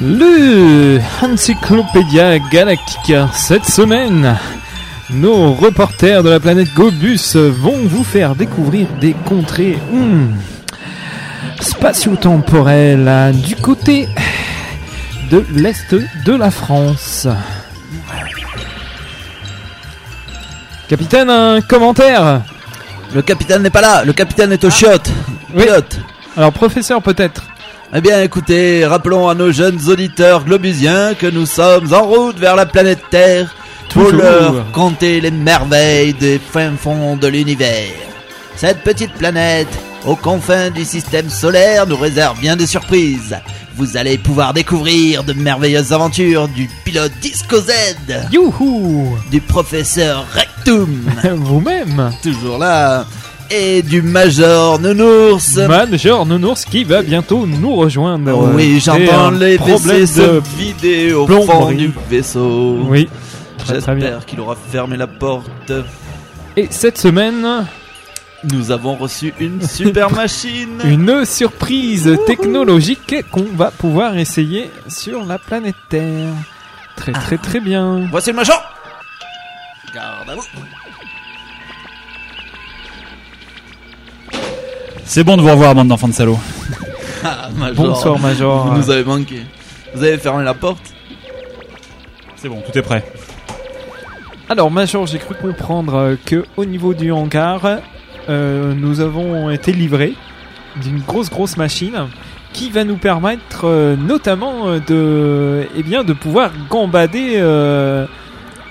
Le Encyclopédia Galactica cette semaine. Nos reporters de la planète Gobus vont vous faire découvrir des contrées hmm, spatio-temporelles hein, du côté de l'est de la France. Capitaine, un commentaire Le capitaine n'est pas là, le capitaine est au chiotte. Oui. Pilote. Alors professeur peut-être Eh bien écoutez, rappelons à nos jeunes auditeurs globusiens que nous sommes en route vers la planète Terre pour Toujours. leur conter les merveilles des fins fonds de l'univers. Cette petite planète, aux confins du système solaire, nous réserve bien des surprises. Vous allez pouvoir découvrir de merveilleuses aventures du pilote Disco Z, Youhou du professeur Rectum, Vous-même toujours là, et du Major Nounours. Major Nounours qui va bientôt nous rejoindre. Oui, j'entends les de... se vider au fond du vaisseau. Oui. J'espère qu'il aura fermé la porte. Et cette semaine, Nous avons reçu une super machine. une surprise technologique qu'on va pouvoir essayer sur la planète Terre. Très très très bien. Voici le Major. Garde à vous. C'est bon de vous revoir, bande d'enfants de salauds. Ah, Major. Bonsoir Major. Vous nous avez manqué. Vous avez fermé la porte C'est bon, tout est prêt. Alors Major, j'ai cru comprendre que au niveau du hangar, euh, nous avons été livrés d'une grosse grosse machine qui va nous permettre euh, notamment euh, de eh bien de pouvoir gambader euh,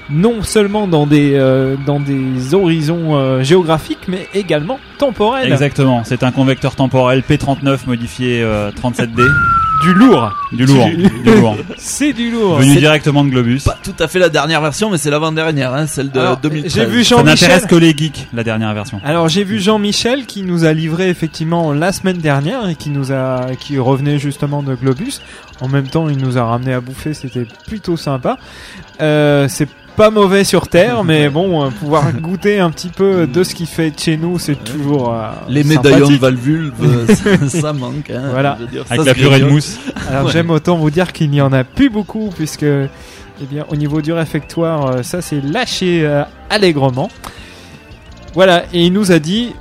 non seulement dans des euh, dans des horizons géographiques mais également temporels. Exactement, c'est un convecteur temporel P39 modifié euh, 37D. Du lourd. Du lourd, Du- du lourd. C'est du lourd. Venu directement de Globus. Pas tout à fait la dernière version, mais c'est l'avant-dernière, hein, celle de Alors, 2013. J'ai vu Ça n'intéresse Jean-Michel. que les geeks, la dernière version. Alors j'ai vu Jean-Michel qui nous a livré effectivement la semaine dernière et qui nous a qui revenait justement de Globus. En même temps, il nous a ramené à bouffer, c'était plutôt sympa. Euh, c'est pas mauvais sur Terre, mais bon, euh, pouvoir goûter un petit peu de ce qui fait de chez nous, c'est toujours euh, Les médaillons de valvulve, ça, ça manque. Hein, Voilà. je veux dire, Avec ça la purée de mousse. Alors Ouais. j'aime autant vous dire qu'il n'y en a plus beaucoup puisque eh bien au niveau du réfectoire euh, ça s'est lâché euh, allègrement. Voilà et il nous a dit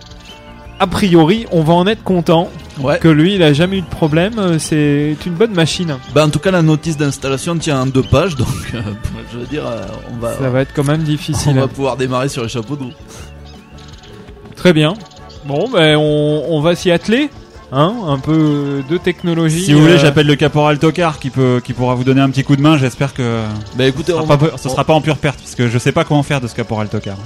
a priori on va en être content Ouais. que lui il a jamais eu de problème euh, c'est une bonne machine. Bah, en tout cas, la notice d'installation tient en deux pages, donc euh, je veux dire, euh, on va, Ça va être quand même on difficile. va pouvoir démarrer sur les chapeaux de roue. Très bien. Bon ben on, on va s'y atteler hein un peu de technologie. Si vous voulez, euh, j'appelle le caporal Tocard qui peut, qui pourra vous donner un petit coup de main. J'espère que Bah écoutez, ce on sera, pas, ce sera pas en pure perte parce que je sais pas comment faire de ce caporal Tocard.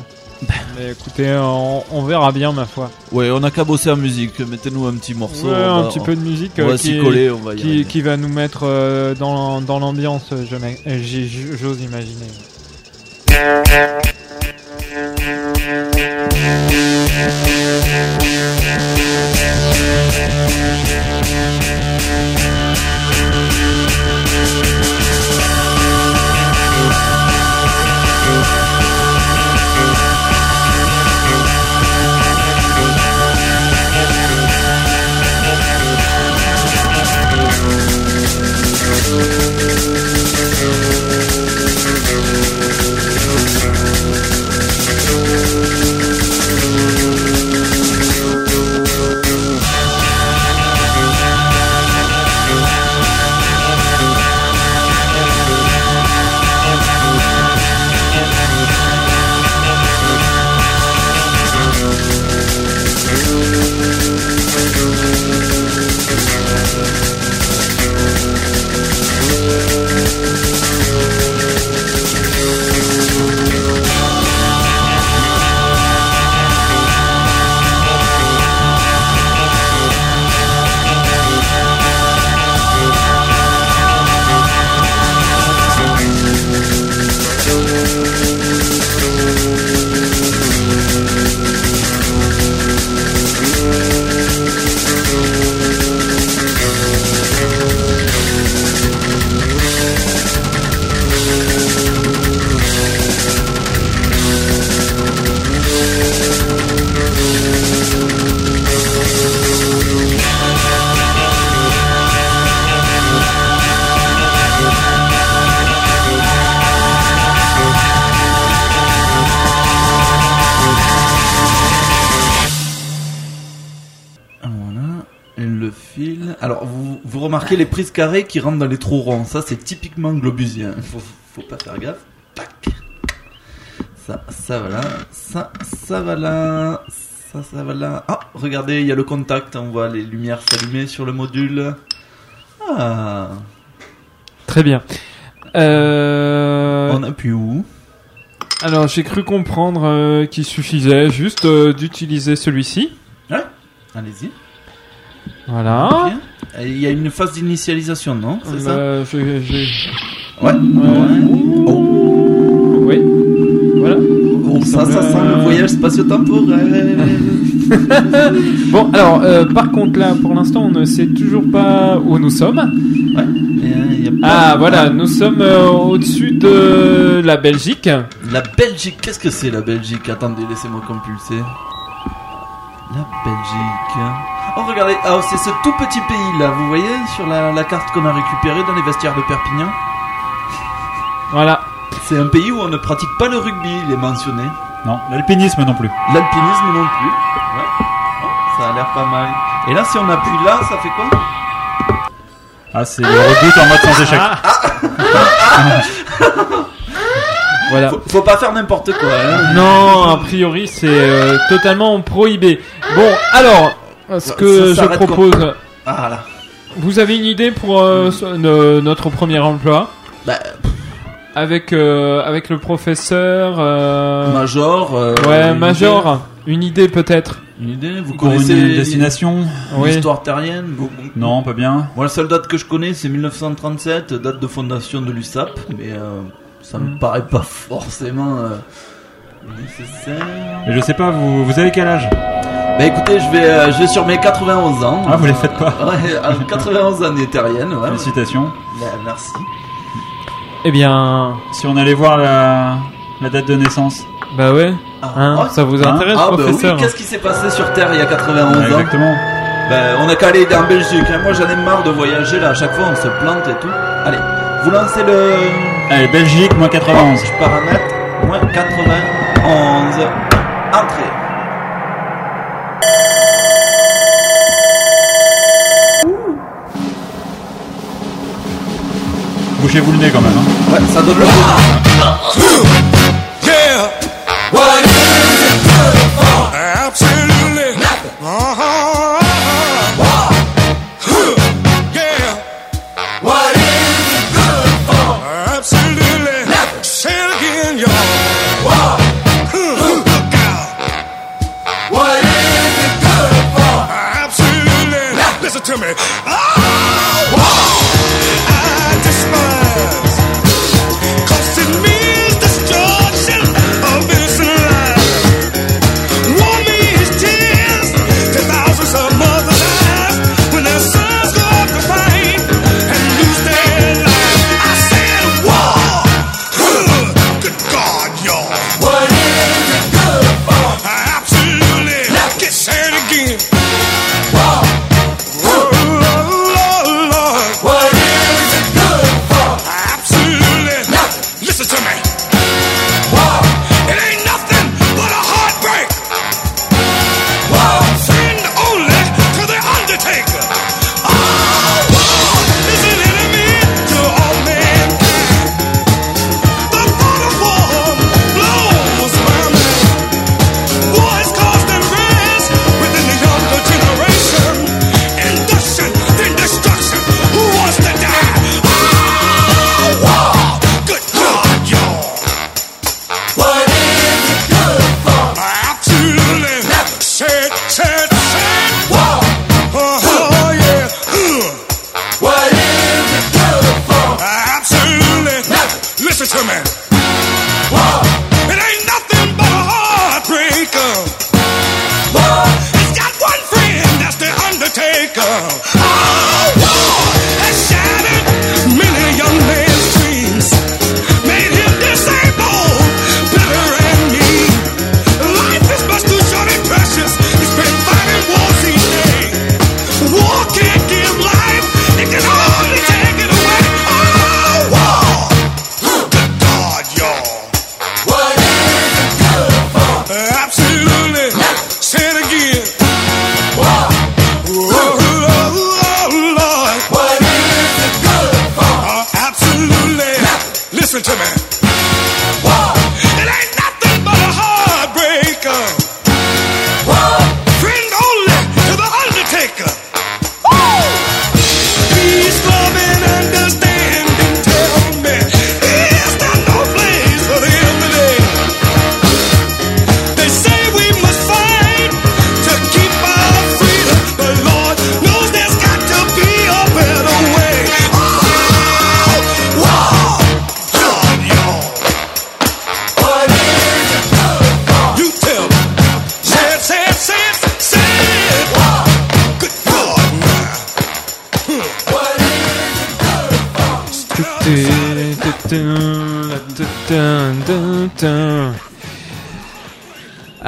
Mais écoutez on, on verra bien ma foi. Ouais, on a qu'à bosser en musique. Mettez-nous un petit morceau. Ouais, un va- petit peu de musique On euh, va qui coller, on va y qui, va nous mettre euh, dans, dans l'ambiance, j'ose imaginer. Alors, vous, vous remarquez les prises carrées qui rentrent dans les trous ronds. Ça, c'est typiquement globusien. Faut, faut pas faire gaffe. Tac. Ça, ça va là. Ça, ça va là. Ça, ça va là. Ah, regardez, il y a le contact. On voit les lumières s'allumer sur le module. Ah. Très bien. Euh, On appuie où? Alors, j'ai cru comprendre euh, qu'il suffisait juste euh, d'utiliser celui-ci. Ouais. Allez-y. Voilà. Bien. Et Il y a une phase d'initialisation, non C'est ça Euh, je- j'ai- Ouais. Oh. Oui. Voilà. Oh, ça, ça sent le voyage spatio-temporel. Bon, alors, euh, par contre, là, pour l'instant, on ne sait toujours pas où nous sommes. Ouais. Et, euh, il y a pas- Ah, voilà, nous sommes euh, au-dessus de la Belgique. La Belgique, qu'est-ce que c'est la Belgique? Attendez, laissez-moi compulser. La Belgique. Oh, regardez, ah, c'est ce tout petit pays là, vous voyez, sur la, la carte qu'on a récupérée dans les vestiaires de Perpignan Voilà. C'est un pays où on ne pratique pas le rugby, il est mentionné. Non, l'alpinisme non plus. L'alpinisme non plus. Ouais. Oh, ça a l'air pas mal. Et là, si on appuie là, ça fait quoi? Ah, c'est le reboot en mode sans échec. Voilà. faut, faut pas faire n'importe quoi. Hein. Non, a priori, c'est euh, totalement prohibé. Bon, alors, ce que Ça je propose, Ah là. vous avez une idée pour euh, no- notre premier emploi Bah, avec euh, avec le professeur euh, Major. euh, Ouais, une Major, une idée peut-être. Une idée Vous Pour connaissez une destination Oui. l'histoire terrienne vous- Non, pas bien. Moi, la seule date que je connais, c'est 1937, date de fondation de l'USAP, mais euh, ça me Mm. paraît pas forcément euh, nécessaire. Et je sais pas, vous, vous avez quel âge? Bah écoutez, je vais, euh, je vais sur mes 91 ans. Ah, vous les faites pas. Ouais, à 91 années terriennes, ouais. Félicitations. Bah, merci. Eh bien, Si on allait voir la, la date de naissance. bah ouais. Ah, Hein, oh, ça vous hein intéresse, ah, bah oui, professeur qu'est-ce qui s'est passé sur Terre il y a 91 Ouais, ans exactement. Bah, on a qu'à aller en Belgique. hein. Moi, j'en ai marre de voyager là. À chaque fois, on se plante et tout. Allez, vous lancez le. Allez, Belgique, moins 91. Je paramètre. Moins 91. Entrée. Bouchez-vous le nez quand même. Hein. Ouais, ça donne le Yeah. Me.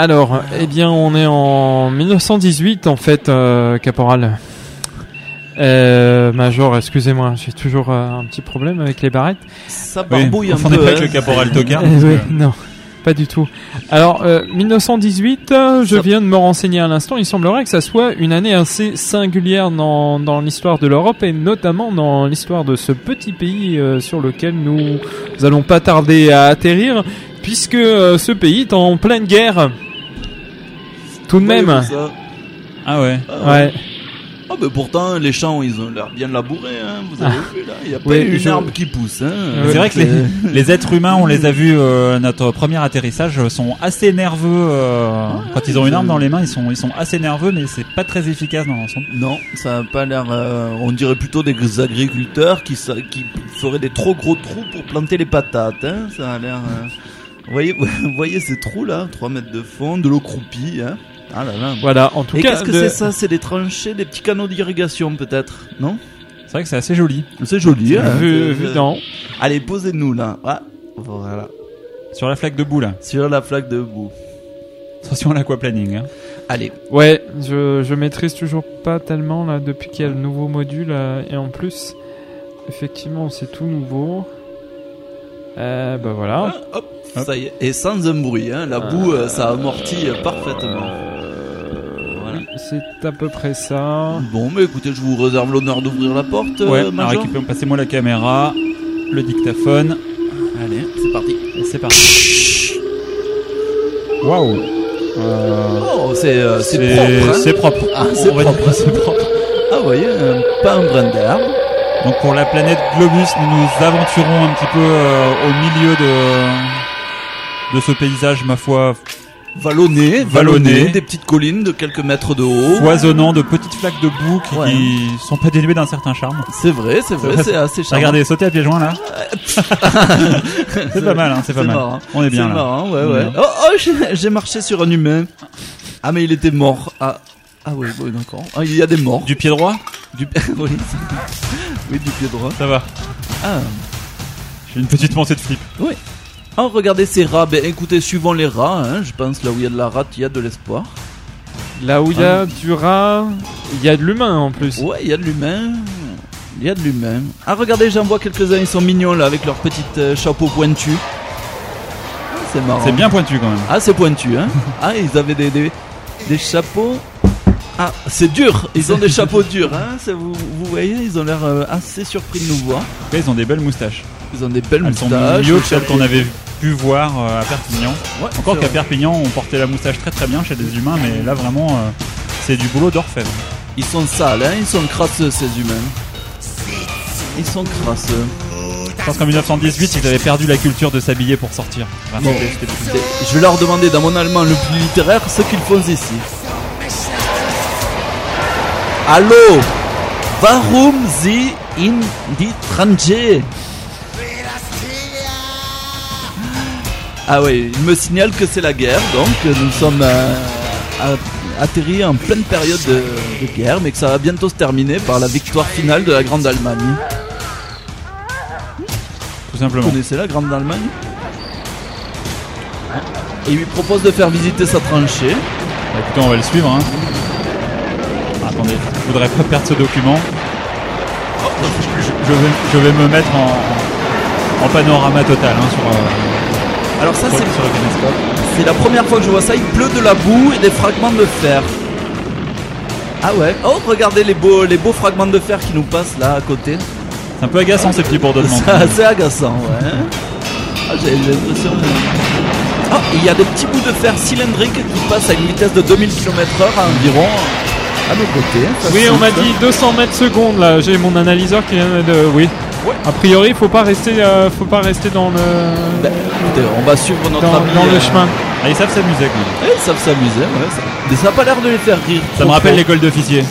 Alors, eh bien, on est en 1918 en fait, euh, caporal. Euh, Major, excusez-moi, j'ai toujours euh, un petit problème avec les barrettes. Ça Oui, barbouille un on peu. n'est pas avec hein. le caporal Tocard. Parce ouais, que- non, pas du tout. Alors, euh, 1918, euh, je Ça- viens de me renseigner à l'instant. Il semblerait que ça soit une année assez singulière dans, dans l'histoire de l'Europe et notamment dans l'histoire de ce petit pays euh, sur lequel nous allons pas tarder à atterrir, puisque euh, ce pays est en pleine guerre. Tout de Ouais, même. c'est ça. Ah ouais. Ouais. Ah, pourtant, les champs, ils ont l'air bien labourés, hein. Vous avez vu, là. Il n'y a pas Ouais, une je- arbre qui pousse, hein. C'est vrai que les, les êtres humains, on les a vus, euh, notre premier atterrissage, euh, sont assez nerveux. euh, quand ils ont une arme dans les mains, ils sont, ils sont assez nerveux, mais c'est pas très efficace dans l'ensemble. Non, ça n'a pas l'air. euh, on dirait plutôt des agriculteurs qui, sa- qui feraient des trop gros trous pour planter les patates. Hein, ça a l'air. euh, Vous voyez, vous voyez ces trous là, 3 mètres de fond, de l'eau croupie. Hein ah là là. Voilà, en tout Et cas. qu'est-ce que de- c'est ça? C'est des tranchées, des petits canaux d'irrigation peut-être Non? C'est vrai que c'est assez joli. C'est joli. Hein Vu, c'est- dans- Allez, posez-nous là. Ah, voilà. Sur la flaque de boue, là. Sur la flaque de boue. Attention à l'aquaplaning. Hein. Allez. Ouais, je, je maîtrise toujours pas tellement là depuis qu'il y a le nouveau module euh, et en plus, effectivement, c'est tout nouveau. Euh, bah voilà. Ah, hop, Hop. ça y est. Et sans un bruit, hein. La boue, euh, ça amortit euh, parfaitement. Voilà. C'est à peu près ça. Bon, mais écoutez, je vous réserve l'honneur d'ouvrir la porte, Ouais, euh, alors Major. passez-moi la caméra, le dictaphone. Allez, c'est parti. C'est parti. Waouh. Euh, Oh, c'est euh, propre. hein. c'est propre. Ah, c'est propre. Ah, vous voyez, euh, pas un brin d'herbe. Donc pour la planète Globus, nous nous aventurons un petit peu euh, au milieu de de ce paysage, ma foi, Vallonné, Vallonné. des petites collines de quelques mètres de haut. foisonnant de petites flaques de boue qui, Ouais. qui sont pas dénuées d'un certain charme. C'est vrai, c'est vrai, c'est assez charmant. Regardez, sauter à pieds joints là. c'est pas mal, hein, c'est pas mal. marrant. On est bien C'est là. marrant, ouais, est ouais. Oh, oh, j'ai- j'ai marché sur un humain. Ah, mais il était mort. Ah, ah oui, oui, d'accord. Ah, il y a des morts. Du pied droit, Du... oui, oui, du pied droit. ça va. Ah. J'ai une petite montée de flip. Oh, regardez ces rats. Ben, écoutez, suivant les rats, hein, je pense là où il y a de la rate, il y a de l'espoir. Là où il y a du rat, il y a de l'humain en plus. Ouais, il y a de l'humain. Il y a de l'humain. Ah, regardez, j'en vois quelques-uns, ils sont mignons là, avec leurs petites euh, chapeaux pointus. Ah, C'est marrant. C'est bien pointu quand même. Ah, c'est pointu, hein. ah, ils avaient des, des, des chapeaux. Ah, c'est dur. Ils ont des chapeaux durs, hein. c'est- Vous, vous voyez, ils ont l'air euh, assez surpris de nous voir. Ils ont des belles moustaches. Ils ont des belles Elles sont moustaches. mieux que celles qu'on avait pu voir euh, à Perpignan. Ouais, Encore c'est qu'à vrai. Perpignan, on portait la moustache très très bien chez des humains, mais là vraiment, euh, c'est du boulot d'orfèvre. Ils sont sales, hein. Ils sont crasseux, ces humains. Ils sont crasseux. Je pense qu'en 1918, ils avaient perdu la culture de s'habiller pour sortir. Enfin, Bon. c'était- c'était plus- Écoutez, Je vais leur demander dans mon allemand le plus littéraire ce qu'ils font ici. Allô Warum Sie in die Tranche? Ah oui, il me signale que c'est la guerre, donc nous sommes euh, à- atterris en pleine période de, de guerre, mais que ça va bientôt se terminer par la victoire finale de la Grande Allemagne. tout Vous simplement. connaissez la Grande Allemagne? Et il lui propose de faire visiter sa tranchée. Bah, écoutez, on va le suivre. Hein. Attendez, je voudrais pas perdre ce document. Je, vais, je vais me mettre en, en panorama total hein, sur, euh, Alors ça sur, c'est sur le kinéscope. c'est la première fois que je vois ça, il pleut de la boue et des fragments de fer. Ah ouais. Oh regardez les beaux les beaux fragments de fer qui nous passent là à côté. C'est un peu agaçant ces petits bourdonnements. C'est assez agaçant, ouais. Ah, j'ai l'impression. Ah, il y a des petits bouts de fer cylindriques qui passent à une vitesse de 2000 km/h environ à nos côtés. Ça Oui, on m'a dit 200 mètres secondes là. J'ai mon analyseur qui vient de. Oui. A priori, faut pas rester, euh, faut pas rester dans le Ben, écoutez, on va suivre notre dans, ami. dans le euh, chemin. Ah, ils savent s'amuser ils savent s'amuser, ouais. Ça... Mais ça a pas l'air de les faire rire. Ça me rappelle l'école d'officier.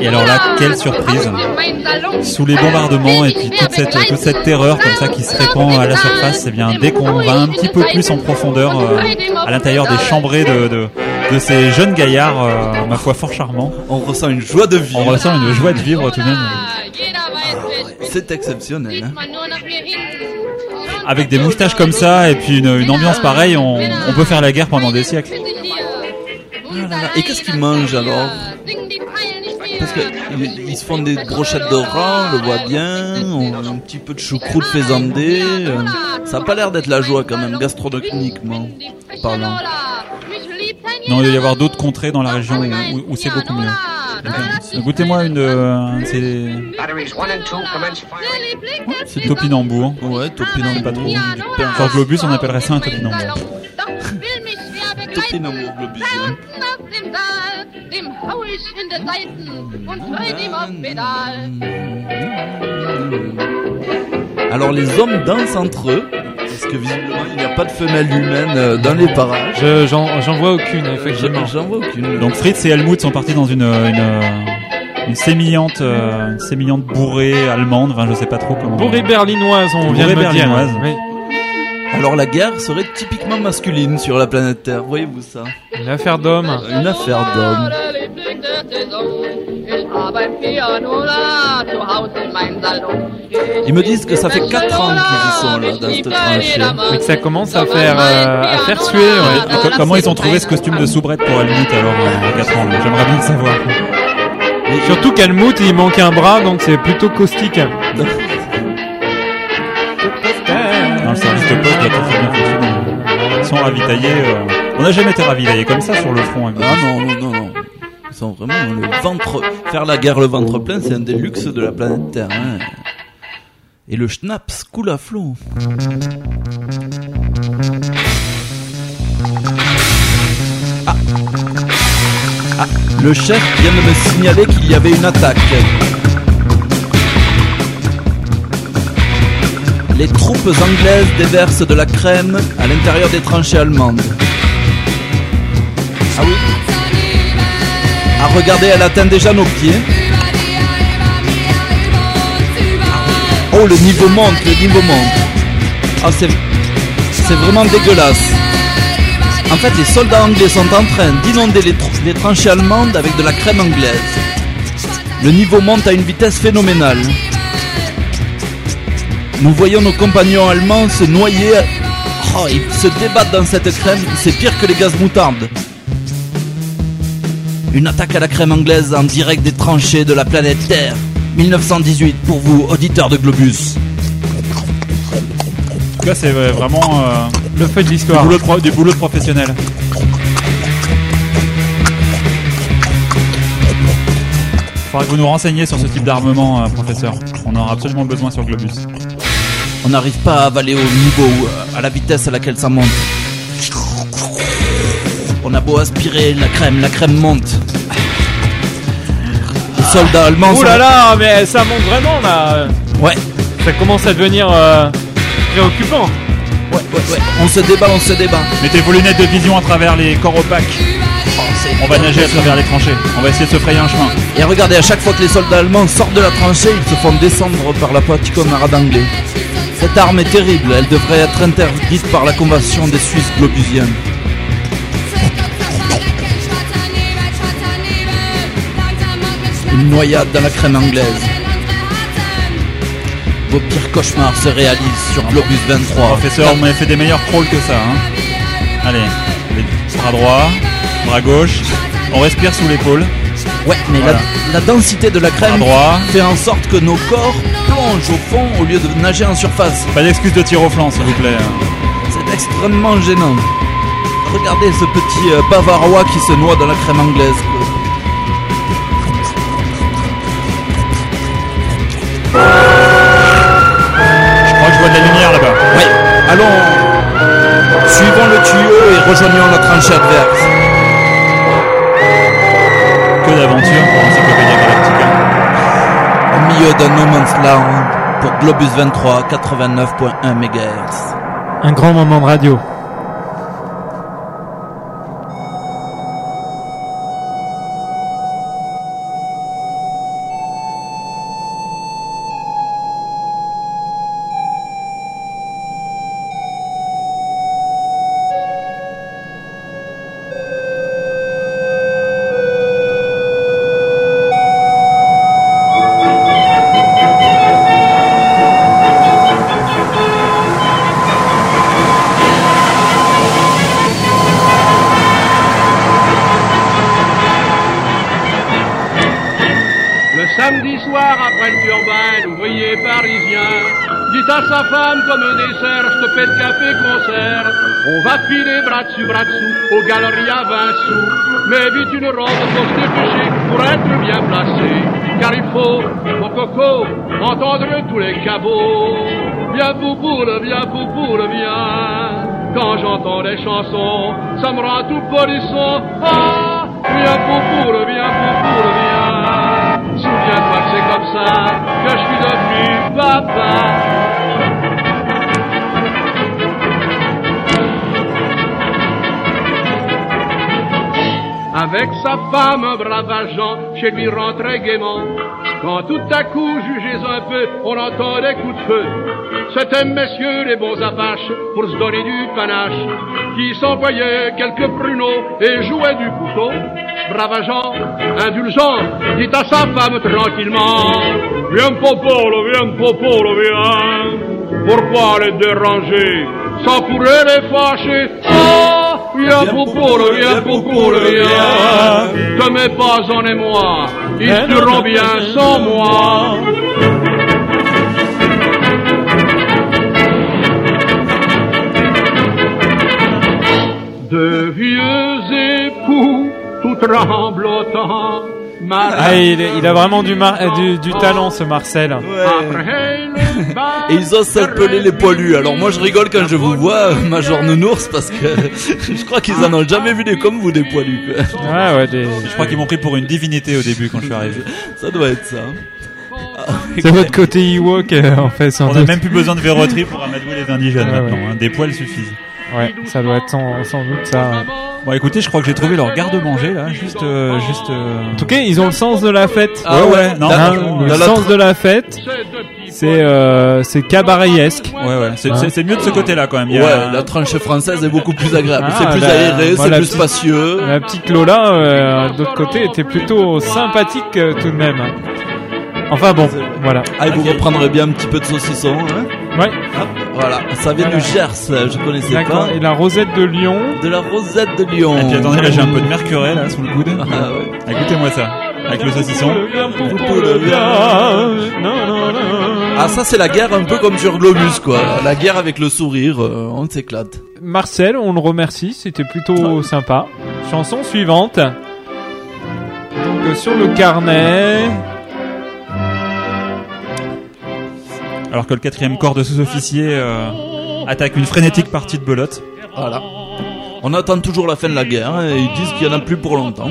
Et alors là, quelle surprise. Sous les bombardements et puis toute cette, toute cette terreur comme ça qui se répand à la surface, eh bien dès qu'on va un petit peu plus en profondeur euh, à l'intérieur des chambrées de, de, de ces jeunes gaillards, euh, ma foi fort charmants, On ressent une joie de vivre. on ressent une joie de vivre tout de même. C'est exceptionnel. hein. Avec des moustaches comme ça et puis une, une ambiance pareille, on, on peut faire la guerre pendant des siècles. Et qu'est-ce qu'ils mangent alors Parce que ils, ils se font des brochettes de rat, on le voit bien, on- un petit peu de choucroute faisandé. euh, ça a pas l'air d'être la joie quand même, gastronomiquement parlant. Non, il doit y avoir d'autres contrées dans la région où, où- où c'est beaucoup mieux. Goûtez-moi une, euh, un de ces Batteries 1 and 2 commence firing. c'est topinambour. Ouais, topinambour, pas trop. du pain. Sur Globus, on appellerait ça un topinambour. Topinambour globus. Dem hau ich in der Seiten und rein ihm auf Pedal. Alors les hommes dansent entre eux, parce que visiblement il n'y a pas de femelle humaine euh, dans les parages. Je- J'en j'en vois aucune, effectivement. J'en vois aucune. Donc Fritz et Helmut sont partis dans une une, une sémillante euh, une sémillante bourrée allemande, enfin je sais pas trop comment. Bourrée berlinoise, on vient de me dire. Oui. Alors la guerre serait typiquement masculine sur la planète Terre, voyez-vous ça Une affaire d'homme. Une affaire d'homme. Ils me disent que ça fait 4 ans qu'ils y sont là, dans cette tranchée. Et que ça commence à faire, euh, à faire suer, ouais. Et co- comment ils ont trouvé ce costume de soubrette pour Helmut alors euh, à 4 ans J'aimerais bien le savoir. Surtout qu'Almout, il manque un bras, donc c'est plutôt caustique. Euh, On n'a jamais été ravitaillés comme ça sur le front. hein. Ah non, non, non, non. Sont vraiment le ventre... Faire la guerre le ventre plein, c'est un des luxes de la planète Terre. hein. Et le schnapps coule à flot. Ah. Ah, le chef vient de me signaler qu'il y avait une attaque. Les troupes anglaises déversent de la crème à l'intérieur des tranchées allemandes. Ah oui Ah regardez, elle atteint déjà nos pieds. Oh, le niveau monte, le niveau monte. Ah, c'est, vraiment dégueulasse. En fait, les soldats anglais sont en train d'inonder les tranchées allemandes avec de la crème anglaise. Le niveau monte à une vitesse phénoménale. Nous voyons nos compagnons allemands se noyer. Oh, ils se débattent dans cette crème. C'est pire que les gaz moutardes. Une attaque à la crème anglaise en direct des tranchées de la planète Terre. 1918 pour vous, auditeurs de Globus. En tout cas, c'est vraiment euh, Le fait de du, l'histoire. boulot du boulot professionnel. Faudra que vous nous renseigniez sur ce type d'armement, euh, professeur. On en aura absolument besoin sur Globus. On n'arrive pas à avaler au niveau, euh, à la vitesse à laquelle ça monte. On a beau aspirer la crème, la crème monte. Les soldats allemands Ouh sont... là là, mais ça monte vraiment là. Ouais, Ça commence à devenir euh, préoccupant. ouais, ouais, ouais. On se débat, on se débat. Mettez vos lunettes de vision à travers les corps opaques. Oh, On va nager à travers les tranchées. On va essayer de se frayer un chemin. Et regardez, à chaque fois que les soldats allemands sortent de la tranchée, ils se font descendre par la Poiticonara d'anglais. Cette arme est terrible, elle devrait être interdite par la convention des Suisses globusiens. Une noyade dans la crème anglaise. Vos pires cauchemars se réalisent sur Globus 23. Professeur, on m'avait fait des meilleurs crawls que ça. Hein. Allez, bras droit, bras gauche. On respire sous l'épaule. Ouais, mais la- Voilà. la, densité de la crème droit. fait en sorte que nos corps plongent au fond au lieu de nager en surface. Pas d'excuse de tir au flanc, s'il vous plaît. C'est extrêmement gênant. Regardez ce petit euh, bavarois qui se noie dans la crème anglaise. Je crois que je vois de la lumière là-bas. Ouais, allons Suivons le tuyau et rejoignons la tranchée adverse. Que d'aventure pour Encyclopédia Galactica. Milieu d'un no man's land pour Globus 23, 89.1 MHz. Un grand moment de radio. Soir après le turbin, l'ouvrier parisien dit à sa femme comme un dessert, je te de café concert. On va filer bras dessus, bras dessous, aux galeries à 20 sous. Mais vite une robe pour se dépêcher, pour être bien placé. Car il faut, mon coco, entendre tous les cabots. Viens poupoule, viens poupoule, viens. Quand j'entends les chansons, ça me rend tout polisson. Ah, viens poupoule, viens poupoule, viens. Souviens-toi que c'est comme ça que je suis devenu papa. Avec sa femme, un brave agent, chez lui rentrait gaiement. Quand tout à coup, jugez un peu, on entend des coups de feu. C'étaient messieurs les bons apaches pour se donner du panache, qui s'envoyaient quelques pruneaux et jouaient du couteau. Brave agent, indulgent, dit à sa femme tranquillement, viens popolo, viens popolo, viens. Pourquoi les déranger, sans pourrait les fâcher? Oh, viens popolo, viens popolo, viens. Te mets pas en émoi, ils seront bien sans moi. De vieux époux, tout tremblotant, Ah, il, il a vraiment du, mar- euh, du, du talent, ce Marcel. Et ils osent s'appeler les poilus. Alors moi je rigole quand je vous vois, Major Nounours, parce que je crois qu'ils en ont jamais vu des comme vous des poilus. Ouais, ouais, des... Je crois qu'ils m'ont pris pour une divinité au début quand je suis arrivé. Ça doit être ça. Ah, C'est votre côté Ewok, euh, en fait, sans On n'a même plus besoin de verroterie pour amadouer les indigènes Ouais, maintenant. ouais. hein. Des poils suffisent. Ouais, ça doit être sans, sans doute ça. Bon, écoutez, je crois que j'ai trouvé leur garde-manger là, juste, euh, juste. euh, En tout cas, ils ont le sens de la fête. Ah ouais, non, Hein, dans- le la sens de la fête, c'est euh, c'est cabaretesque. Ouais, ouais, c'est Hein c'est- c'est mieux de ce côté-là quand même. Il y a- Ouais, la tranchée française est beaucoup plus agréable. Ah, c'est plus la- aéré, c'est plus petite- spacieux. La petite Lola, euh, d'autre côté, était plutôt sympathique euh, tout de même. Enfin bon, voilà. Ah, et vous reprendrez bien un petit peu de saucisson. Hein Ouais, Hop, voilà, ça vient Voilà. du Gers, je connaissais d'accord. pas. Et la rosette de Lyon. De la rosette de Lyon. Et puis attendez, là j'ai un peu de mercuré là sous le coude. Ah ouais. Écoutez-moi ça, avec le saucisson. Ah ça c'est la guerre un peu comme sur Globus quoi. La guerre avec le sourire, euh, on s'éclate. Marcel, on le remercie, c'était plutôt sympa. Chanson suivante. Donc euh, sur le carnet. Alors que le quatrième corps de sous-officier euh, attaque une frénétique partie de belote. Voilà. On attend toujours la fin de la guerre hein, et ils disent qu'il y en a plus pour longtemps.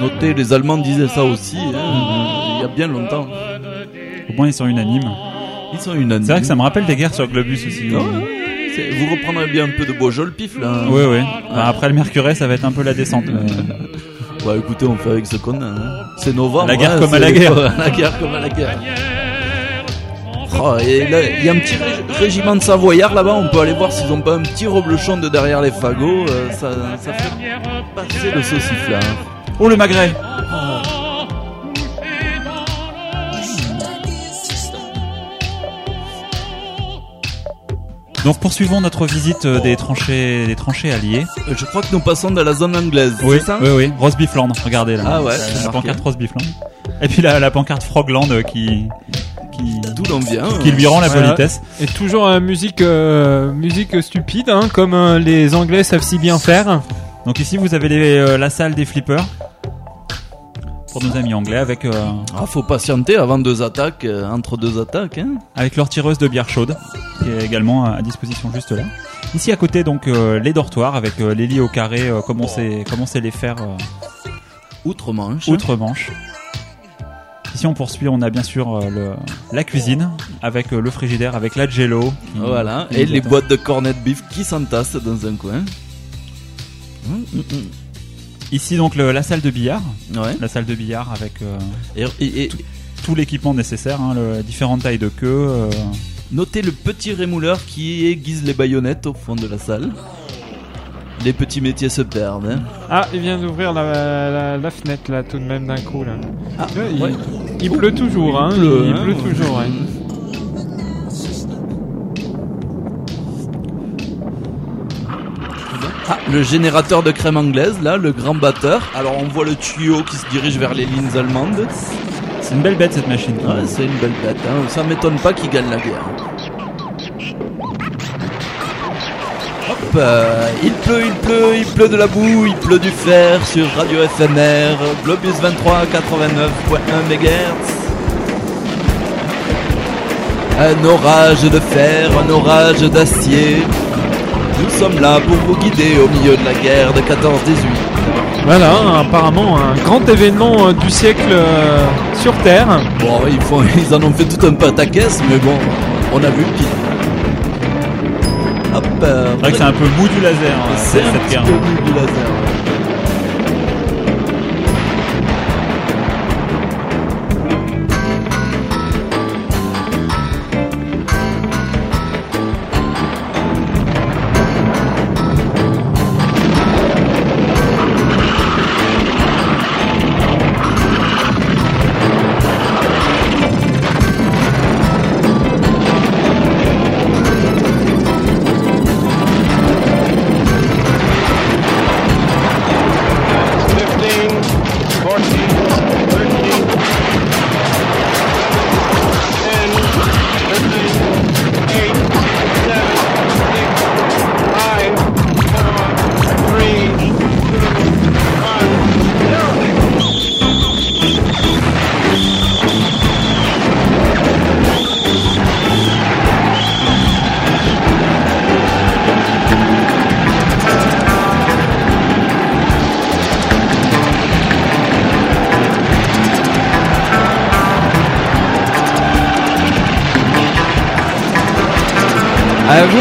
Notez, les Allemands disaient ça aussi, hein, il y a bien longtemps. Au moins ils sont unanimes. Ils sont unanimes. C'est vrai que ça me rappelle des guerres sur Globus aussi. Ah ouais, Vous reprendrez bien un peu de Beaujol pif là. ouais. Bah, après le mercuré, ça va être un peu la descente. mais- Bah écoutez, on fait avec ce qu'on a. hein. C'est novembre. La guerre hein, comme à la guerre. la guerre comme à la guerre. Oh, et là, il y a un petit ré- régiment de Savoyards là-bas. On peut aller voir s'ils ont pas un petit reblochon de derrière les fagots. euh, ça, ça fait passer le sauciflard. Oh le magret? Donc poursuivons notre visite euh, des tranchées, des tranchées alliées. Euh, Je crois que nous passons de la zone anglaise. Oui, ça oui, oui. Bifland, regardez là. Ah ouais, la, c'est la marqué. pancarte Bifland. Et puis la, la pancarte Frogland euh, qui, qui, D'où l'on vient. qui lui rend la Voilà. politesse. Et toujours euh, musique, euh, musique stupide, hein, comme euh, les Anglais savent si bien faire. Donc ici vous avez les, euh, la salle des flippers. Pour nos amis anglais avec euh, Ah, faut patienter avant deux attaques, euh, entre deux attaques. Hein. avec leur tireuse de bière chaude qui est également à disposition juste là. Ici à côté donc euh, les dortoirs avec les lits au carré euh, comme on sait comme on sait les faire Outre-Manche. outre-Manche. Ici on poursuit, on a bien sûr le, la cuisine avec le frigidaire, avec la jello. qui- Voilà. qui Et les boîtes de cornet de bif qui s'entassent dans un coin. Hum, hum, hum. Ici donc le- la salle de billard, Ouais. la salle de billard avec euh, Et, et- et tout l'équipement nécessaire, hein, le, différentes tailles de queue. euh, notez le petit rémouleur qui aiguise les baïonnettes au fond de la salle. Les petits métiers se perdent. hein. Ah, il vient d'ouvrir la, la, la fenêtre là tout de même d'un coup là. Ah, il, ouais. il pleut toujours, hein. Il pleut, il hein. pleut toujours. ouais. Ah, le générateur de crème anglaise, là, le grand batteur. Alors on voit le tuyau qui se dirige vers les lignes allemandes. C'est une belle bête cette machine. Ouais, c'est une belle bête. Hein. Ça m'étonne pas qu'il gagne la guerre. Hop, euh, il pleut, il pleut, il pleut de la boue, il pleut du fer sur Radio FMR, Globus 23 89.1 MHz. Un orage de fer, un orage d'acier. Nous sommes là pour vous guider au milieu de la guerre de 14-18. Voilà, apparemment un grand événement euh, du siècle euh, sur Terre. Bon, ils, font, ils en ont fait tout un peu à ta caisse, mais bon, on a vu le pire. Hop, euh, C'est vrai que c'est un peu mou du laser hein, c'est un petit peu mou du laser. ouais.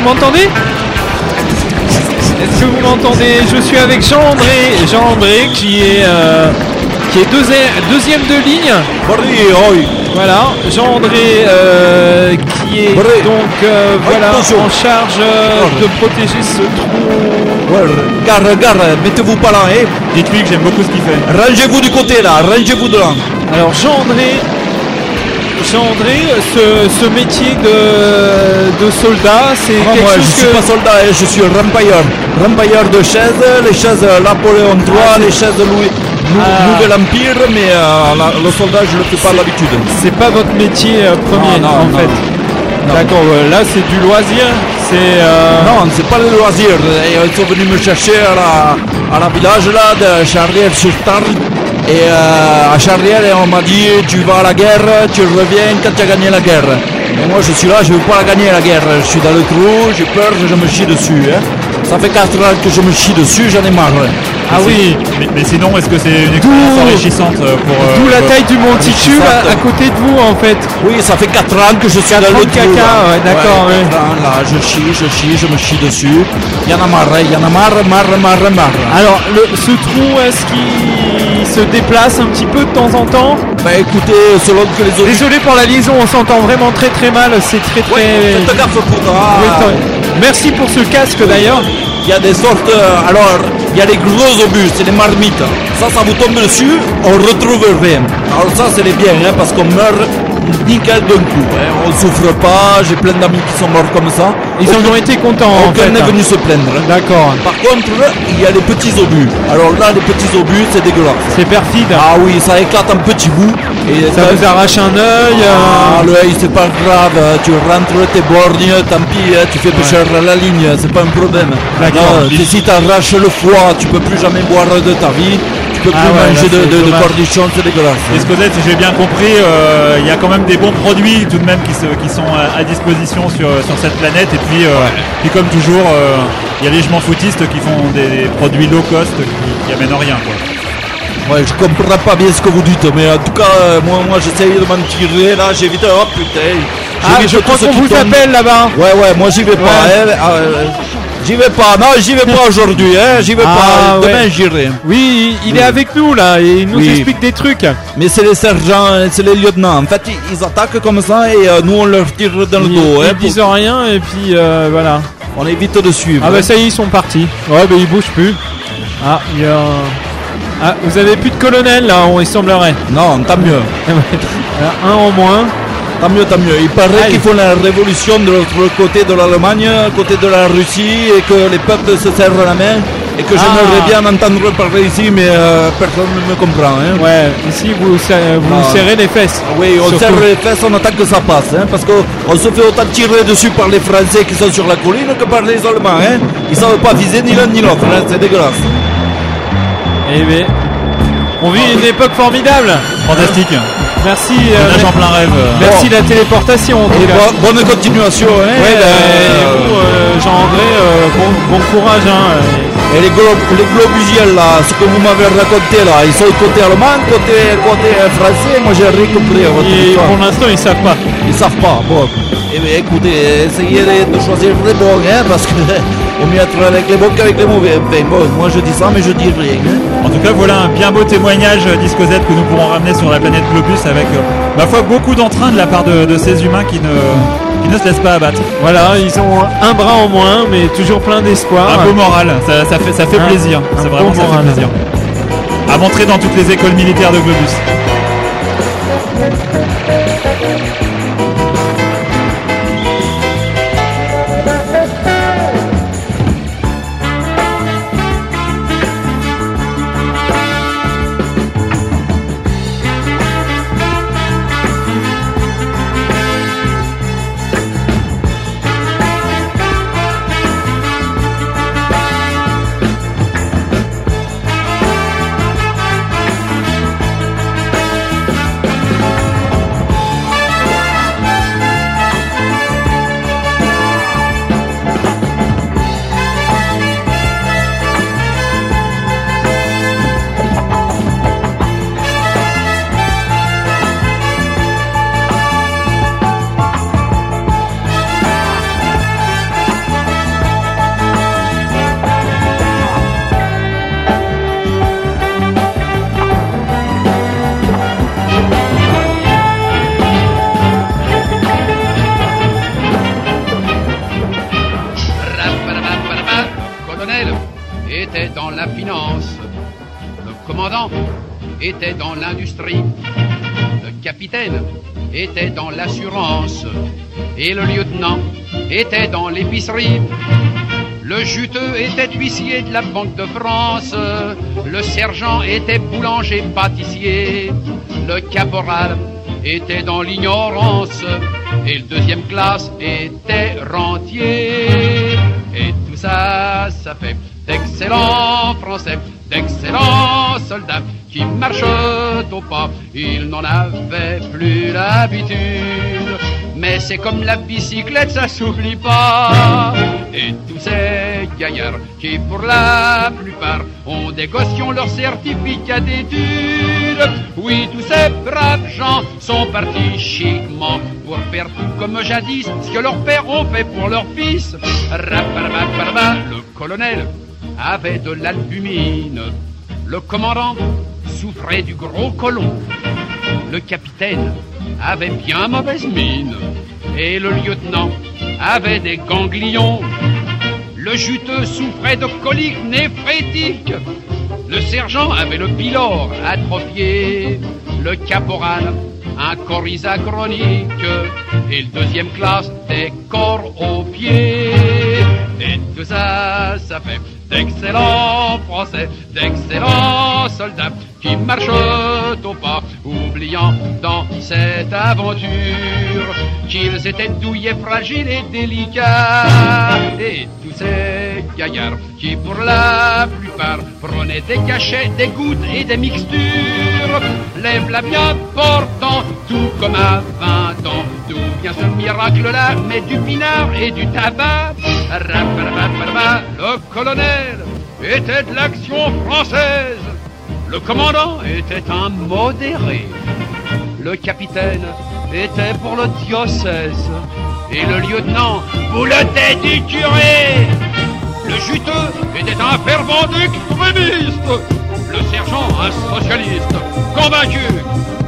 Vous m'entendez Est-ce que vous m'entendez Je suis avec Jean-André. Jean-André qui est, euh, qui est deuxi- deuxième de ligne. Voilà, Jean-André euh, qui est donc euh, voilà, en charge euh, de protéger ce trou. Gare, gare, mettez-vous pas là, hein. Dites-lui que j'aime beaucoup ce qu'il fait. Rangez-vous du côté là, rangez-vous de là. Alors Jean-André, Jean-André, ce, ce métier de, de soldat, c'est Ah, quelque moi, je chose suis pas soldat, hein, je suis rempailleur. Rempailleur de chaises, les chaises Napoléon III, Ah, les chaises Louis, Nou- Ah. Nouvel Empire, mais euh, la- le soldat, je le fais pas d'habitude. C'est pas votre métier euh, premier Non, non, en non. fait. D'accord, ouais, là c'est du loisir, c'est... euh, Non, c'est pas le loisir. Ils sont venus me chercher à la, à la village là de Charrière sur Tarn. Et euh, à Charrière, et on m'a dit tu vas à la guerre, tu reviens quand tu as gagné la guerre. Et moi je suis là, je veux pas la gagner la guerre. Je suis dans le trou, j'ai peur, je me chie dessus. hein. Ça fait 4 ans que je me chie dessus, j'en ai marre. Ah oui, Mais, mais sinon, est-ce que c'est une expérience enrichissante euh, pour. euh, d'où la taille du monticule à, à côté de vous en fait. Oui, ça fait 4 ans que je suis dans le trou. caca, ouais, d'accord, ouais. quatre ans, là, je chie, je chie, je me chie dessus. Il y en a marre, il y en a marre, marre, marre, marre. Alors le, ce trou, est-ce qu'il se déplace un petit peu de temps en temps Bah écoutez, selon que les autres... Désolé pour la liaison, on s'entend vraiment très très mal, c'est très très... Ouais. Oui, attends. Merci pour ce casque d'ailleurs. Il y a des sortes. euh, alors, il y a les gros obus, c'est les marmites. Ça, ça vous tombe dessus, on retrouve rien. Alors, ça, c'est les biens, hein, parce qu'on meurt nickel d'un coup. hein. On souffre pas, j'ai plein d'amis qui sont morts comme ça. Ils en ont été contents en Aucun n'est venu se plaindre. hein. D'accord, Par contre, il y a les petits obus. Alors là, les petits obus, c'est dégueulasse. c'est perfide. Ah oui, ça éclate en petits bouts. Et Ça vous arrache un œil. Ah, euh, l'œil, c'est pas grave, tu rentres tes borgnes, tant pis, hein, tu fais pêcher à la ligne, c'est pas un problème. D'accord. Si t'arraches le foie, tu peux plus jamais boire de ta vie, tu peux Ah plus ouais, manger là, de, de, cornichons, c'est dégueulasse. Et Scodette, si j'ai bien compris, euh, il y a quand même des bons produits tout de même qui, se- qui sont à, à disposition sur, sur cette planète. Et puis, euh, puis comme toujours, euh, il y a les je m'en foutistes qui font des, produits low cost qui, qui amènent rien. Quoi. Ouais, je comprends pas bien ce que vous dites, mais en tout cas, moi, moi j'essaye de m'en tirer là, j'évite. Oh putain! Ah, je crois qu'on vous tombe. appelle là-bas. Ouais, ouais, moi j'y vais pas. Hein, euh, j'y vais pas, non, j'y vais pas aujourd'hui, hein, j'y vais Ah, pas. Demain ouais. j'irai. Oui, il est avec nous là et il nous Oui. explique des trucs. Mais c'est les sergents, hein, c'est les lieutenants. En fait, ils, attaquent comme ça et euh, nous on leur tire dans le dos. ils hein, disent pour- rien et puis euh, voilà. On évite de suivre. Ah hein. bah ça y est, ils sont partis. Ouais, bah ils bougent plus. Ah, il y a un... Ah, vous avez plus de colonel là, on, il semblerait. Non, tant mieux. Alors, un en moins. Tant mieux, tant mieux. Il paraît Allez. qu'ils font la révolution de l'autre côté de l'Allemagne, côté de la Russie, et que les peuples se serrent la main, et que Ah. j'aimerais bien entendre parler ici, mais euh, personne ne me comprend. Hein. Ouais, ici vous, serrez- vous Ah. serrez les fesses. Oui, on Surtout. serre les fesses, on attend que ça passe, hein, parce qu'on se fait autant tirer dessus par les Français qui sont sur la colline que par les Allemands. Hein. Ils savent pas viser ni l'un ni l'autre, hein, c'est dégueulasse. Eh ben, on vit une époque formidable. Fantastique. Merci. Euh, en plein rêve. merci la téléportation. en tout Et cas. bo- bonne continuation. Hein, Ouais, bah, et euh, vous, euh, Jean-André, euh, bon, bon courage. Hein, Et les, glo les globusiels là, ce que vous m'avez raconté là, ils sont côté allemand, côté, côté euh, français, moi j'ai rien compris à votre et pour l'instant, ils savent pas. Ils savent pas, bon. Eh bien écoutez, essayez de, de choisir les bons, hein, parce que on mieux être avec les bons qu'avec les mauvais. Ben bon, moi je dis ça, mais je dis rien. Hein. En tout cas, voilà un bien beau témoignage euh, d'Isco Z que nous pourrons ramener sur la planète Globus avec, euh, ma foi, beaucoup d'entrain de la part de, de ces humains qui ne, qui ne se laissent pas abattre. Voilà, ils ont un bras en moins, mais toujours plein d'espoir. Un beau moral, ça, ça fait, ça fait Un- plaisir. C'est vraiment ça fait plaisir. À montrer dans toutes les écoles militaires de Globus. Était dans l'épicerie. Le juteux était huissier de la Banque de France. Le sergent était boulanger pâtissier. Le caporal était dans l'ignorance. Et le deuxième classe était rentier. Et tout ça, ça fait d'excellents Français, d'excellents soldats qui marchent au pas. Ils n'en avaient plus l'habitude. Mais c'est comme la bicyclette, ça s'oublie pas. Et tous ces gaillards qui, pour la plupart, ont des gossions leur certificat d'études. Oui, tous ces braves gens sont partis chiquement pour faire tout comme jadis, ce que leurs pères ont fait pour leurs fils. Le colonel avait de l'albumine. Le commandant souffrait du gros colon. Le capitaine avait bien mauvaise mine. Et le lieutenant avait des ganglions. Le juteux souffrait de coliques néphrétiques. Le sergent avait le pylore atrophié. Le caporal, un coryza chronique. Et le deuxième classe, des corps aux pieds. Et tout ça, ça fait d'excellents Français, d'excellents soldats qui marchent au pas, oubliant dans cette aventure qu'ils étaient douillets, fragiles et délicats. Et tous ces gaillards qui, pour la plupart, prenaient des cachets, des gouttes et des mixtures, lèvent la bien portant, tout comme à 20 ans. D'où vient ce miracle-là Mais du pinard et du tabac. Le colonel était de l'action française. Le commandant était un modéré. Le capitaine était pour le diocèse. Et le lieutenant boulotait du curé. Le juteux était un fervent extrémiste. Le sergent un socialiste convaincu.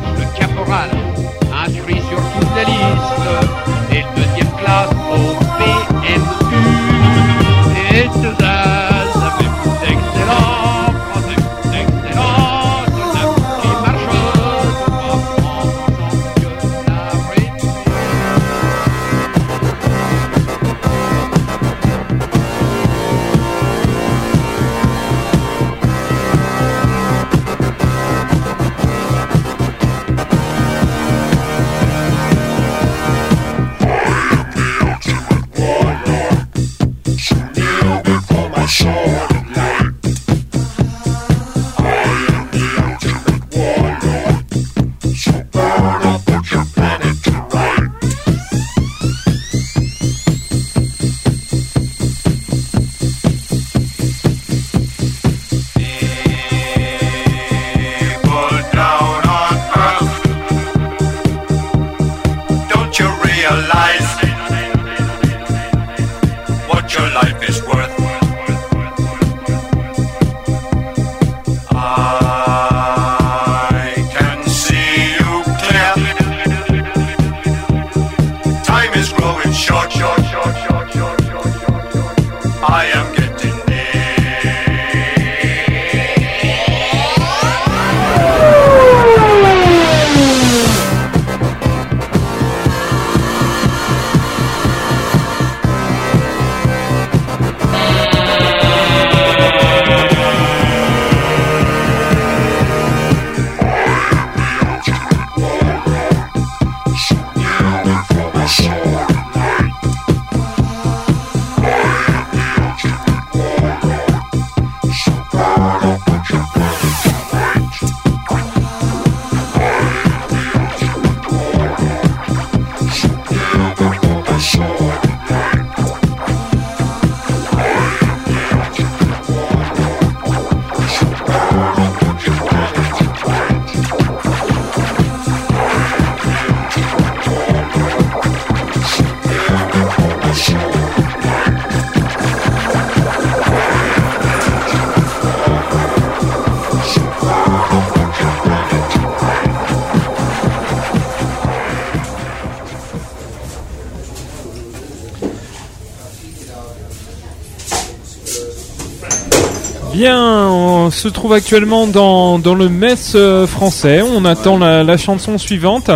Se trouve actuellement dans, dans le Metz euh, français. On attend la, la chanson suivante.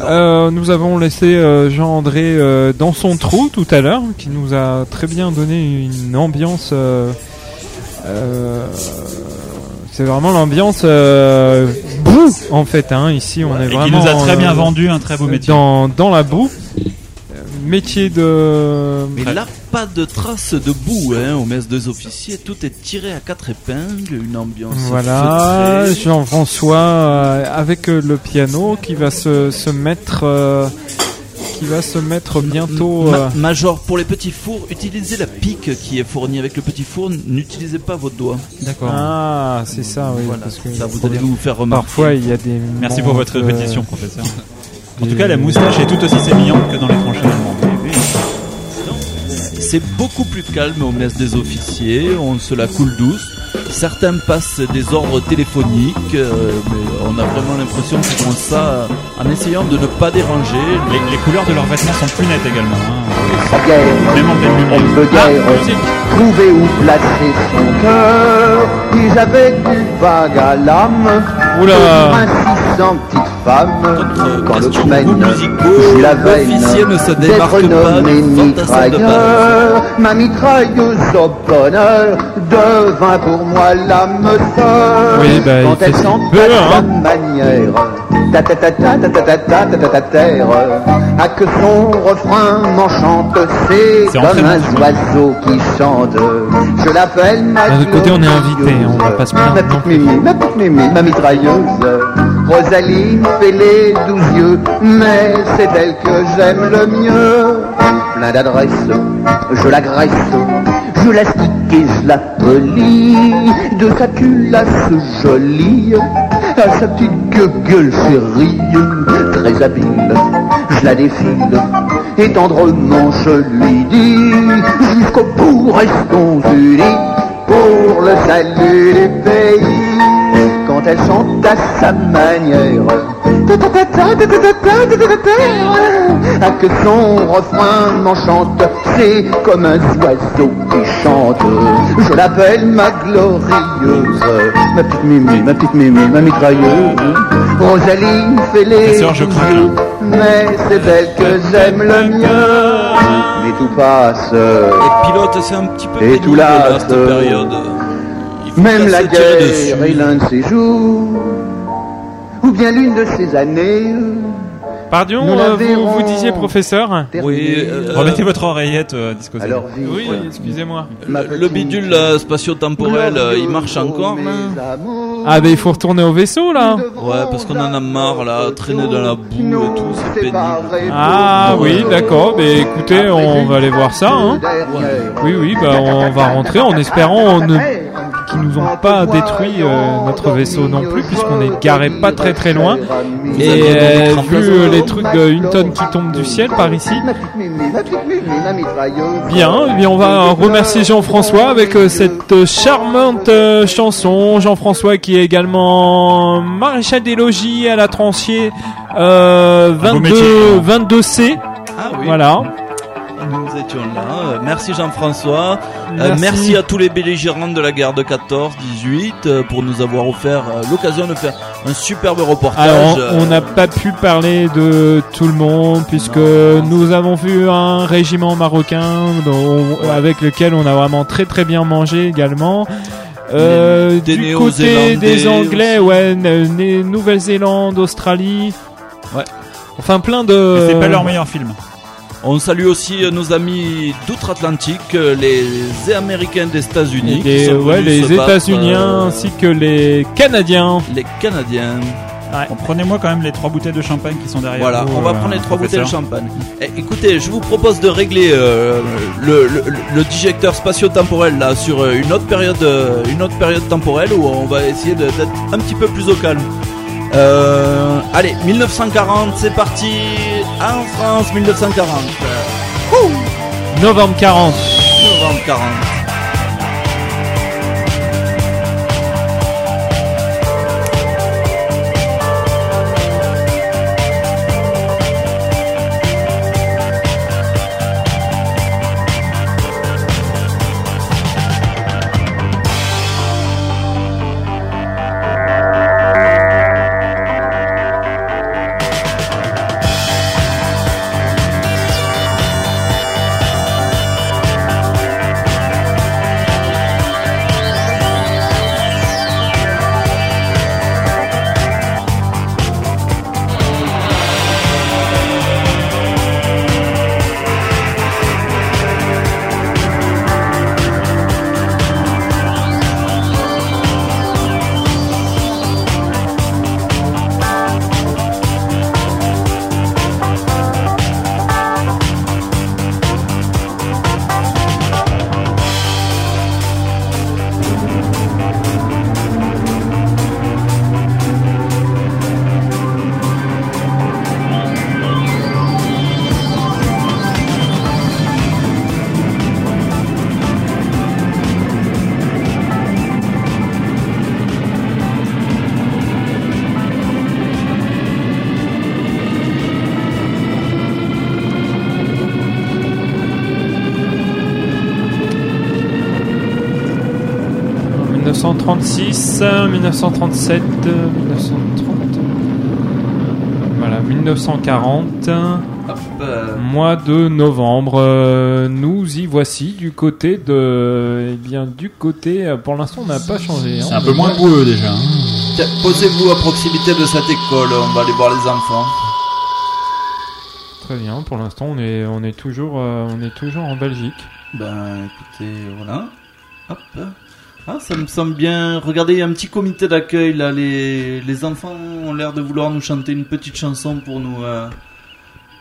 Euh, nous avons laissé euh, Jean-André euh, dans son trou tout à l'heure, qui nous a très bien donné une ambiance. c'est vraiment l'ambiance boue en fait. Hein, ici, on est Et vraiment. qui nous a très bien vendu un très beau métier. Dans, dans la boue. Métier de. Mais là, pas de traces de boue hein, au mess des officiers. Tout est tiré à quatre épingles, une ambiance. Voilà. Jean-François euh, avec euh, le piano qui va se, se mettre euh, qui va se mettre bientôt Ma- euh, Major, pour les petits fours, utilisez la pique qui est fournie avec le petit four. N'utilisez pas votre doigt. D'accord. Ah, c'est ça oui Voilà, parce que ça vous allez vous faire remarquer. parfois il y a des Merci pour votre euh, répétition, professeur. En tout cas, la moustache est tout aussi sémillante que dans les tranchées allemandes. C'est beaucoup plus calme au mess des officiers, on se la coule douce. Certains passent des ordres téléphoniques, euh, mais on a vraiment l'impression qu'ils font ça en essayant de ne pas déranger. Les, les couleurs de leurs vêtements sont plus nettes également. hein. Sa guerre, Même en pleine elle lumière. veut Ah, trouver où placer son cœur. Puis avec du vague à l'âme, Oula. Femme quand semaine joue la ne se démarque pas. Ma mitrailleuse au bonheur devint pour moi l'âme sœur Oui, bah, quand elle peut, à sa hein. manière. Ta ta ta ta ta ta ta ta ta ta ta terre. À que son refrain m'enchante, c'est comme un oiseau qui chante. Je l'appelle ma D'un autre côté, on est invité, on va pas se plaindre Ma petite Mimi, ma petite Mimi, ma mitrailleuse. Rosaline fait les douze yeux, mais c'est elle que j'aime le mieux. Plein d'adresses, je l'agresse, je la stick et je la polis. De sa culasse jolie à sa petite gueule chérie, très habile, je la défile. Et tendrement je lui dis, jusqu'au bout restons unis pour le salut du pays. Quand elle chante à sa manière, à que son refrain m'enchante, c'est comme un oiseau qui chante. Je l'appelle ma glorieuse, ma petite mimi, ma petite mimi, ma mitrailleuse. Rosaline fait les je yeux, mais c'est elle que j'aime le mieux. Mais tout passe. Et pilote, c'est un petit peu Et pénible, tout là, cette période. Même la guerre est l'un de ses jours, ou bien l'une de ses années. Pardon, euh, vous, vous disiez professeur? Oui, euh, Remettez votre oreillette, euh, Alors. Oui, excusez-moi. le, bidule euh, spatio-temporel, euh, il marche encore là Ah, bah il faut retourner au vaisseau là. Ouais, parce qu'on en a marre là, traîner dans la boue et tout, c'est pénible. Ah oui, d'accord. Bah écoutez, on va aller voir ça. Hein. Oui, oui, bah on va rentrer en espérant ne- qu'ils nous ont pas détruit euh, notre vaisseau non plus, puisqu'on est garé pas très très loin. Et euh, d'autres vu euh, les trucs de une tonne qui tombent du ciel par ici, bien, eh bien on va remercier Jean-François avec euh, cette euh, charmante euh, chanson. Jean-François qui est également maréchal des logis à la euh, beau 22, métier, 22C. Ah oui, Voilà. Nous étions là. Euh, Merci Jean-François. Euh, Merci. à tous les belligérants de la guerre de 14-18 euh, pour nous avoir offert euh, l'occasion de faire un superbe reportage. Alors, on n'a pas pu parler de tout le monde puisque nous avons vu un régiment marocain dont- avec lequel on a vraiment très très bien mangé également. Euh, Des du côté des Anglais, aussi. ouais, Nouvelle-Zélande, Australie. Ouais. Enfin, plein de. C'est pas leur meilleur film. On salue aussi nos amis d'outre-Atlantique, les Américains des États-Unis. qui Les, sont ouais, venus les États-Uniens euh, ainsi que les Canadiens. les Canadiens. Prenez-moi quand même les trois bouteilles de champagne qui sont derrière. Voilà, vous, on va euh, prendre les trois bouteilles de champagne. Eh, écoutez, je vous propose de régler euh, le, le, le dijecteur spatio-temporel là sur une autre période, une autre période temporelle où on va essayer d'être un petit peu plus au calme. Euh, allez, 1940, c'est parti. En France, 1940. Euh, Novembre 40. novembre 40. 1936, euh, 1937, euh, 1930. Voilà, 1940, Hop, euh, mois de novembre. Euh, nous y voici du côté de. Eh bien, du côté. euh, Pour l'instant, on n'a pas changé. hein. C'est un peu moins boueux déjà. hein. posez-vous à proximité de cette école, on va aller voir les enfants. Très bien. Pour l'instant, on est, on est toujours, euh, on est toujours en Belgique. Ben écoutez, voilà. Hop. Ah, ça me semble bien. Regardez, il y a un petit comité d'accueil là. Les, les enfants ont l'air de vouloir nous chanter une petite chanson pour nous, euh,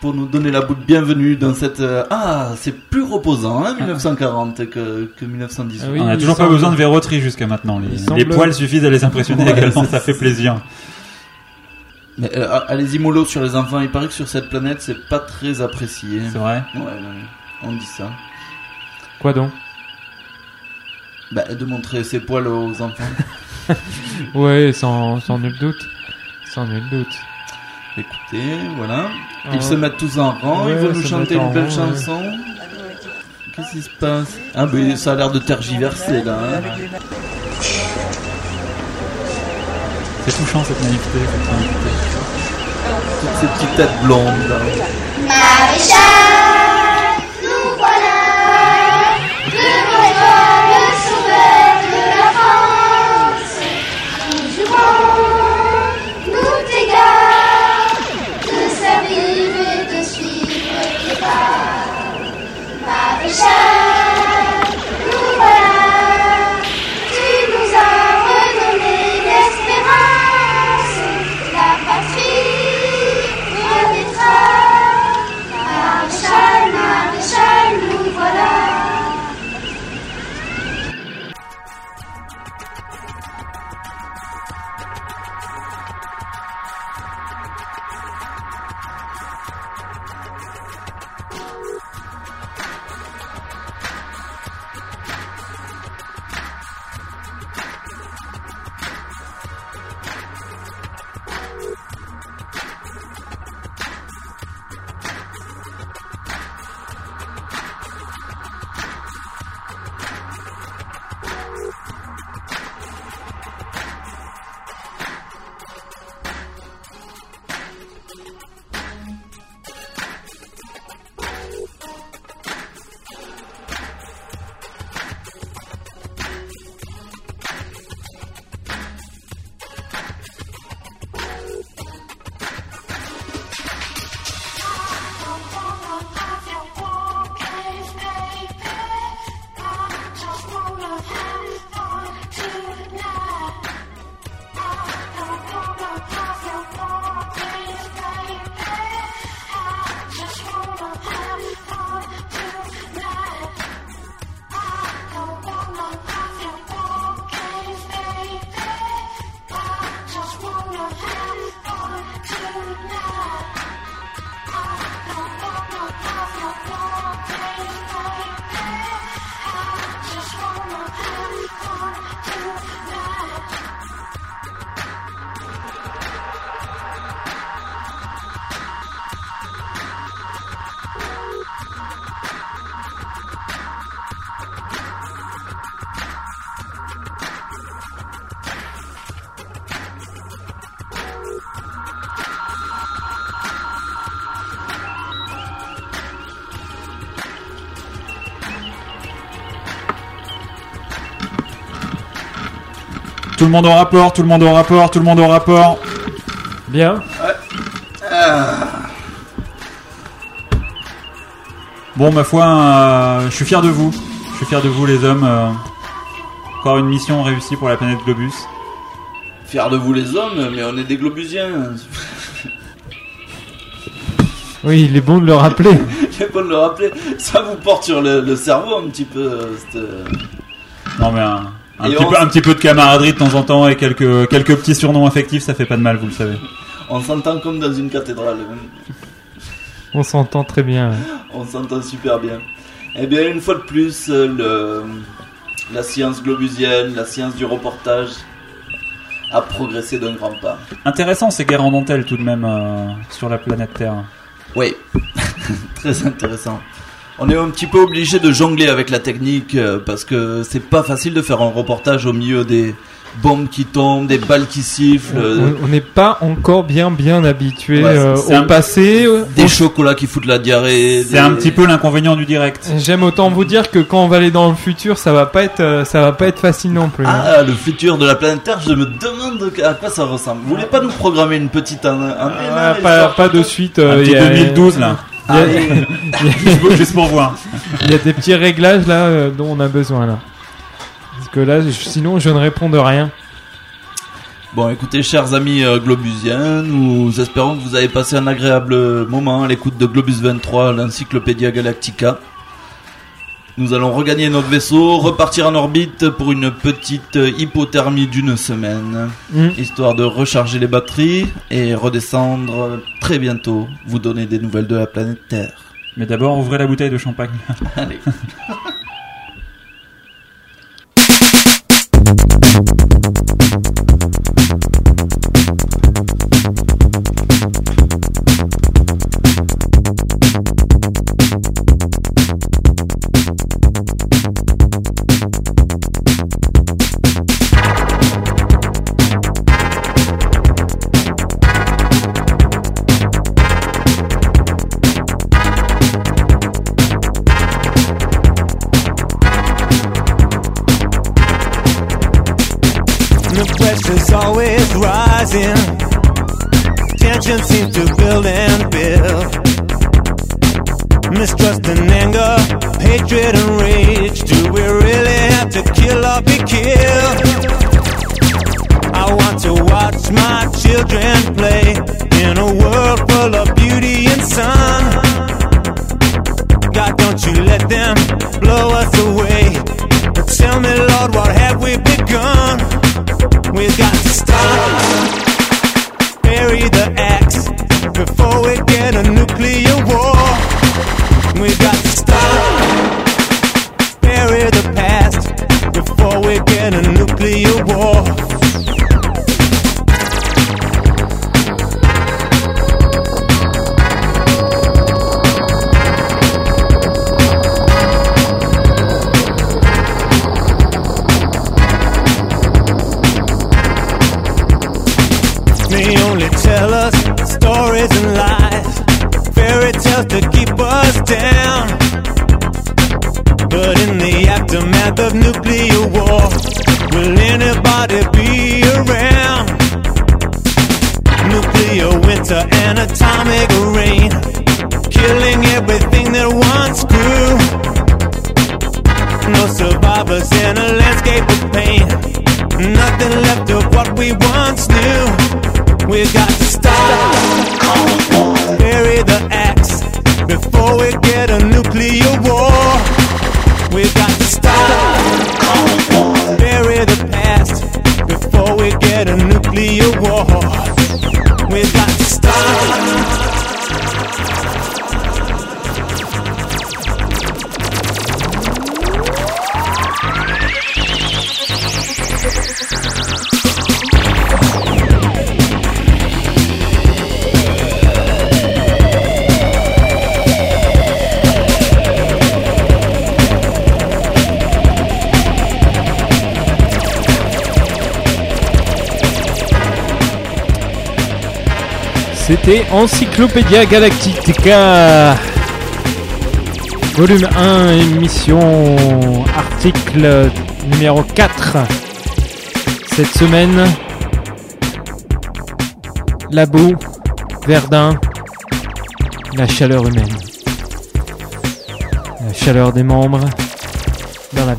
pour nous donner la bout de bienvenue dans cette. euh, Ah, c'est plus reposant, hein, 1940 que, que 1918. Ah oui. On n'a il toujours pas semble- besoin de verroterie jusqu'à maintenant. Les, Il semble- les poils suffisent à les impressionner Ouais, également, c'est ça fait plaisir. Mais euh, allez-y mollo sur les enfants. Il paraît que sur cette planète, c'est pas très apprécié. C'est vrai Ouais, ouais, on dit ça. Quoi donc? Bah, de montrer ses poils aux enfants. Ouais, sans, sans nul doute. Sans nul doute. Écoutez, voilà. Ah. Ils se mettent tous en rang, Ouais, ils veulent nous chanter une belle rang, ouais. chanson. Qu'est-ce qui se passe? Ah, mais ça a l'air de tergiverser là. hein. C'est touchant cette naïveté. cette naïveté. Toutes ces petites têtes blondes là. Tout le monde au rapport, tout le monde au rapport, tout le monde au rapport. Bien. Bon, ma foi, euh, je suis fier de vous. Je suis fier de vous, les hommes. euh. encore une mission réussie pour la planète Globus. Fiers de vous les hommes, mais on est des globusiens. Oui, il est bon de le rappeler. Il faut le rappeler. Ça vous porte sur le, le cerveau un petit peu. euh, cette, Non, mais un, un Et petit on- peu, un petit peu de camaraderie de temps en temps et quelques, quelques petits surnoms affectifs, ça fait pas de mal, vous le savez. On s'entend comme dans une cathédrale. On s'entend très bien. On s'entend super bien. Eh bien, une fois de plus, euh, le, la science globusienne, la science du reportage a progressé d'un grand pas. Intéressant ces guerres en dentelle tout de même euh, sur la planète Terre. Oui, très intéressant. On est un petit peu obligé de jongler avec la technique euh, parce que c'est pas facile de faire un reportage au milieu des, bombes qui tombent, des balles qui sifflent, On n'est pas encore bien bien habitué Ouais, euh, au un- passé. des chocolats qui foutent la diarrhée. C'est des- un petit peu l'inconvénient du direct. J'aime autant vous dire que quand on va aller dans le futur, ça va pas être, euh, ça va pas être facile non plus. hein. Ah, le futur de la planète Terre, je me demande à quoi ça ressemble. Vous voulez pas nous programmer une petite année Ah, pas, pas de suite. euh, Un petit il y a- 2012 là. Il y a- Allez. Juste pour- Juste pour voir. il y a des petits réglages là euh, dont on a besoin là. Parce que là, je- sinon, je ne réponds de rien. Bon, écoutez, chers amis euh, globusiens, nous espérons que vous avez passé un agréable moment à l'écoute de Globus 23, l'Encyclopédia Galactica. Nous allons regagner notre vaisseau, repartir en orbite pour une petite hypothermie d'une semaine, Mm. histoire de recharger les batteries et redescendre très bientôt, vous donner des nouvelles de la planète Terre. Mais d'abord, ouvrez la bouteille de champagne. Allez. aftermath of nuclear war, will anybody be around? Nuclear winter and atomic Encyclopédia Galactica. Volume 1, émission, article numéro 4. Cette semaine, la Verdun, la chaleur humaine. La chaleur des membres dans la.